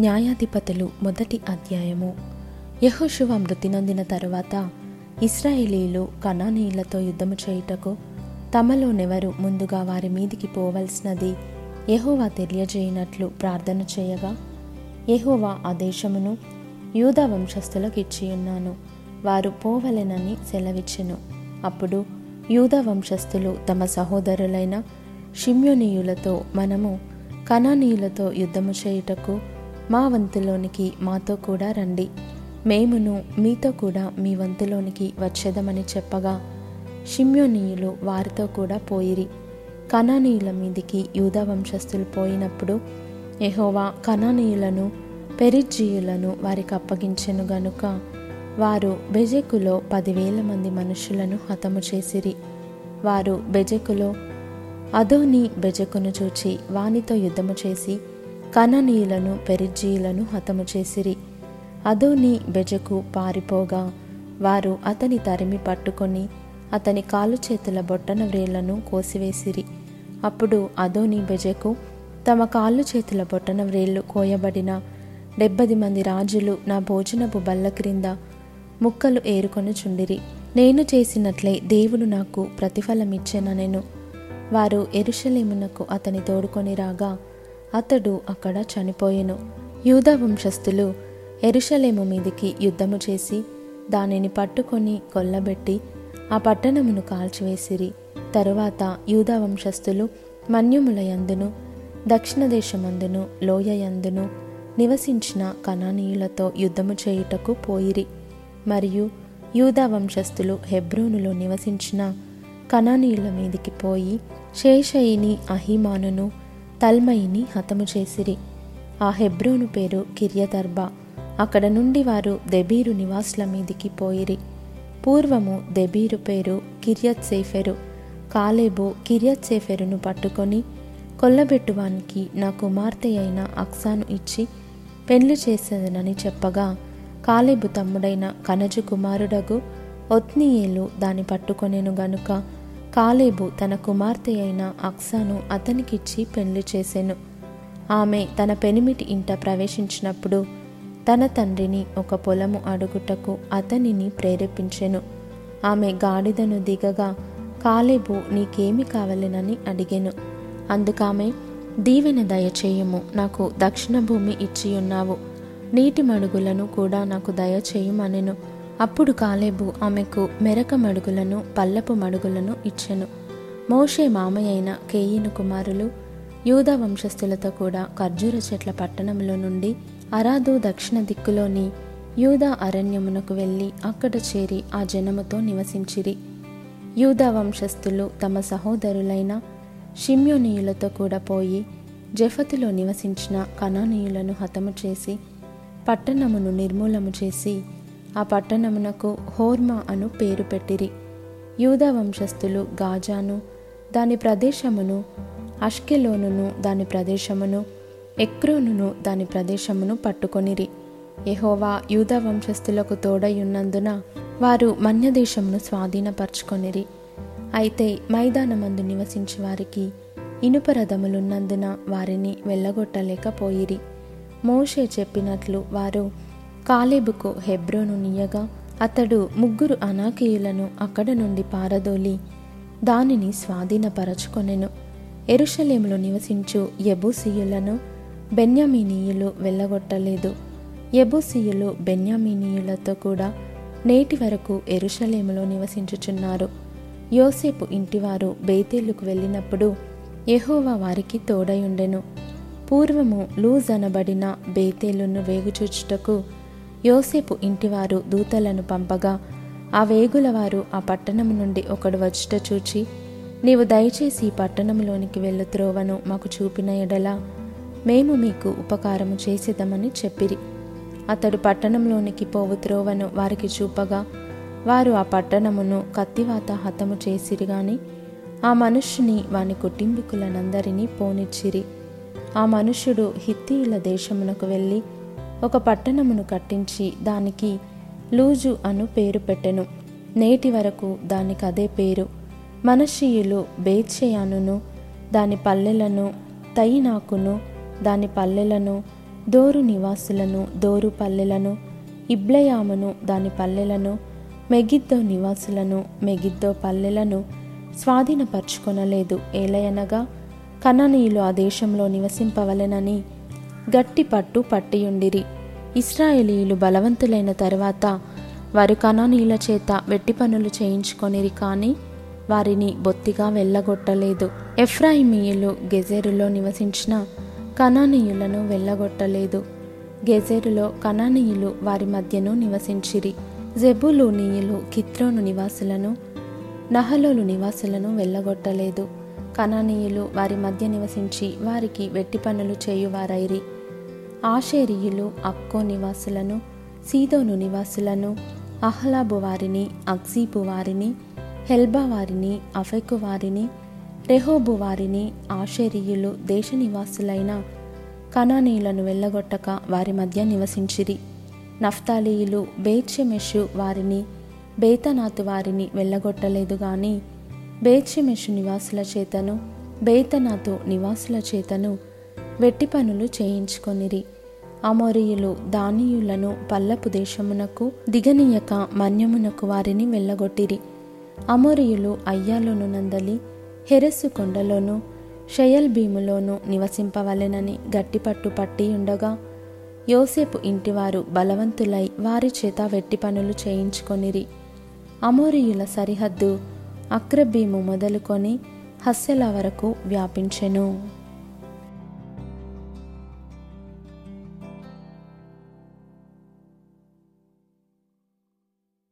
న్యాయాధిపతులు మొదటి అధ్యాయము. యహోశువ మృతి నొందిన తరువాత ఇస్రాయేలీలు కనానీయులతో యుద్ధము చేయుటకు తమలోనెవరు ముందుగా వారి మీదికి పోవలసినది యహోవా తెలియజేయనట్లు ప్రార్థన చేయగా యహోవా ఆ దేశమును యూదా వంశస్థులకు ఇచ్చియున్నాను. వారు పోవలెనని సెలవిచ్చెను. అప్పుడు యూదా వంశస్థులు తమ సహోదరులైన షిమ్యోనీయులతో మనము కనానీయులతో యుద్ధము చేయుటకు మా వంతులోనికి మాతో కూడా రండి. మేమును మీతో కూడా మీ వంతులోనికి వచ్చేదమని చెప్పగా షిమ్యోనీయులు వారితో కూడా పోయిరి. కణానీయుల మీదికి యూదా వంశస్థులు పోయినప్పుడు ఎహోవా కణానీయులను పెరిజీయులను వారికి అప్పగించెను గనుక వారు బెజెకులో పదివేల మంది మనుషులను హతము చేసిరి. వారు బెజెకులో అదోని బెజకును చూచి వానితో యుద్ధము చేసి కననీయులను పెరిజీలను హతము చేసిరి. అదోని బెజకు పారిపోగా వారు అతని తరిమి పట్టుకొని అతని కాలు చేతుల బొట్టన వ్రేళ్ళను కోసివేసిరి. అప్పుడు అదోని బెజకు తమ కాళ్ళు చేతుల బొట్టన వ్రేళ్ళు కోయబడిన డెబ్బది మంది రాజులు నా భోజనపు బల్ల క్రింద ముక్కలు ఏరుకొని చుండిరి. నేను చేసినట్లే దేవుడు నాకు ప్రతిఫలమిచ్చెననెను. వారు ఎరుషలేమునకు అతని తోడుకొని రాగా అతడు అక్కడ చనిపోయెను. యూదా వంశస్థులు ఎరుషలేము మీదికి యుద్ధము చేసి దానిని పట్టుకొని కొల్లబెట్టి ఆ పట్టణమును కాల్చివేసిరి. తరువాత యూదా వంశస్థులు మన్యుముల యందును దక్షిణ దేశమందును లోయయందును నివసించిన కణానీయులతో యుద్ధము చేయుటకు పోయిరి. మరియు యూదా వంశస్థులు హెబ్రోనులో నివసించిన కణానీయుల మీదికి పోయి శేషయిని అహిమానును తల్మయిని హతము చేసిరి. ఆ హెబ్రోను పేరు కిర్యదర్బా. అక్కడ నుండి వారు దెబీరు నివాసుల మీదికి పోయిరి. పూర్వము దెబీరు పేరు కిర్యత్ సేఫెరు కాలేబు కిర్యత్ సేఫెరును పట్టుకొని కొల్లబెట్టువానికి నా కుమార్తె అయిన అక్సాను ఇచ్చి పెళ్ళి చేసేదనని చెప్పగా కాలేబు తమ్ముడైన కనజు కుమారుడగు ఒత్నీయేలు దాని పట్టుకొనేను గనుక కాలేబు తన కుమార్తె అయిన అక్సాను అతనికిచ్చి పెళ్ళి చేసెను. ఆమె తన పెనిమిటి ఇంట ప్రవేశించినప్పుడు తన తండ్రిని ఒక పొలము అడుగుటకు అతనిని ప్రేరేపించెను. ఆమె గాడిదను దిగగా కాలేబు నీకేమి కావలెనని అడిగెను. అందుకామె దీవెన దయచేయము నాకు దక్షిణ భూమి ఇచ్చియున్నావు. నీటి మడుగులను కూడా నాకు దయచేయమనెను అప్పుడు కాలేబు ఆమెకు మెరక మడుగులను పల్లపు మడుగులను ఇచ్చెను. మోషే మామయ్యైన కేయిను కుమారులు యూదా వంశస్థులతో కూడా ఖర్జూర చెట్ల పట్టణంలో నుండి అరాదు దక్షిణ దిక్కులోని యూదా అరణ్యమునకు వెళ్ళి అక్కడ చేరి ఆ జనముతో నివసించిరి. యూదా వంశస్థులు తమ సహోదరులైన షిమ్యోనీయులతో కూడా పోయి జఫతులో నివసించిన కనానీయులను హతము చేసి పట్టణమును నిర్మూలము చేసి ఆ పట్టణమునకు హోర్మా అను పేరు పెట్టిరి. యూదా వంశస్థులు గాజాను దాని ప్రదేశమును అష్కెలోనును దాని ప్రదేశమును ఎక్రోనును దాని ప్రదేశమును పట్టుకొనిరి. యహోవా యూదా వంశస్థులకు తోడయున్నందున వారు మన్యదేశమును స్వాధీనపరచుకొనిరి. అయితే మైదానమందు నివసించే వారికి ఇనుప రథములున్నందున వారిని వెళ్ళగొట్టలేకపోయిరి మోషే చెప్పినట్లు వారు కాలేబుకు హెబ్రోను నీయగా అతడు ముగ్గురు అనాకీయులను అక్కడ నుండి పారదోలి దానిని స్వాధీనపరచుకొనెను. ఎరుషలేములో నివసించు ఎబూసీయులను బెన్యామీనీయులు వెళ్ళగొట్టలేదు. ఎబూసీయులు బెన్యామీనీయులతో కూడా నేటి వరకు ఎరుషలేములో నివసించుచున్నారు. యోసేపు ఇంటివారు బేతేలుకు వెళ్ళినప్పుడు యహోవా వారికి తోడయుండెను పూర్వము లూజ్ అనబడిన బేతేలును వేగుచూచుటకు యోసేపు ఇంటివారు దూతలను పంపగా ఆ వేగుల వారు ఆ పట్టణం నుండి ఒకడు వచ్చుట చూచి నీవు దయచేసి ఈ పట్టణంలోనికి వెళ్ళు త్రోవను మాకు చూపిన ఎడల మేము మీకు ఉపకారము చేసేదమని చెప్పిరి. అతడు పట్టణంలోనికి పోవు త్రోవను వారికి చూపగా వారు ఆ పట్టణమును కత్తివాత హతము చేసిరి గాని ఆ మనుష్యుని వాని కుటుంబీకులనందరినీ పోనిచ్చిరి. ఆ మనుష్యుడు హిత్తీయుల దేశమునకు వెళ్ళి ఒక పట్టణమును కట్టించి దానికి లూజు అను పేరు పెట్టెను. నేటి వరకు దానికి అదే పేరు. మనషీయులు బేత్షయానును దాని పల్లెలను తయినాకును దాని పల్లెలను దోరు నివాసులను దోరు పల్లెలను ఇబ్లయామును దాని పల్లెలను మెగిద్దో నివాసులను మెగిద్దో పల్లెలను స్వాధీనపరుచుకొనలేదు. ఏలయనగా కననీయులు ఆ దేశంలో నివసింపవలెనని గట్టి పట్టు పట్టియుండిరి. ఇస్రాయేలీలు బలవంతులైన తరువాత వారు కనానీయుల చేత వెట్టి పనులు చేయించుకొనిరి కానీ వారిని బొత్తిగా వెళ్ళగొట్టలేదు. ఎఫ్రాయిమీయులు గెజెరులో నివసించిన కణానీయులను వెళ్ళగొట్టలేదు. గెజెరులో కణానీయులు వారి మధ్యను నివసించిరి. జెబులూనీయులు కిత్రోను నివాసులను నహలోలు నివాసులను వెళ్ళగొట్టలేదు. కణానీయులు వారి మధ్య నివసించి వారికి వెట్టి పనులు చేయువారైరి. ఆషేరియులు అక్కో నివాసులను సీదోను నివాసులను అహ్లాబు వారిని అక్సీపు వారిని హెల్బా వారిని అఫెకు వారిని రెహోబు వారిని ఆషేరియులు దేశ నివాసులైన కనానీయులను వెళ్ళగొట్టక వారి మధ్య నివసించిరి. నఫ్తాలీయులు బేత్షెమెషు వారిని బేతనాతు వారిని వెళ్ళగొట్టలేదు గాని బేత్షెమెషు నివాసుల చేతను బేతనాతు నివాసుల చేతను వెట్టి పనులు చేయించుకొనిరి. అమోరియులు దానియులను పల్లపు దేశమునకు దిగనీయక మన్యమునకు వారిని వెళ్ళగొట్టిరి. అమోరియులు అయ్యాలోను నందలి హెరస్సు కొండలోను షయల్ భీములోను నివసింపవలెనని గట్టిపట్టు పట్టి ఉండగా యోసేపు ఇంటివారు బలవంతులై వారి చేత వెట్టి పనులు చేయించుకొనిరి. అమోరియుల సరిహద్దు అక్రబీము మొదలుకొని హస్సెల వరకు వ్యాపించెను.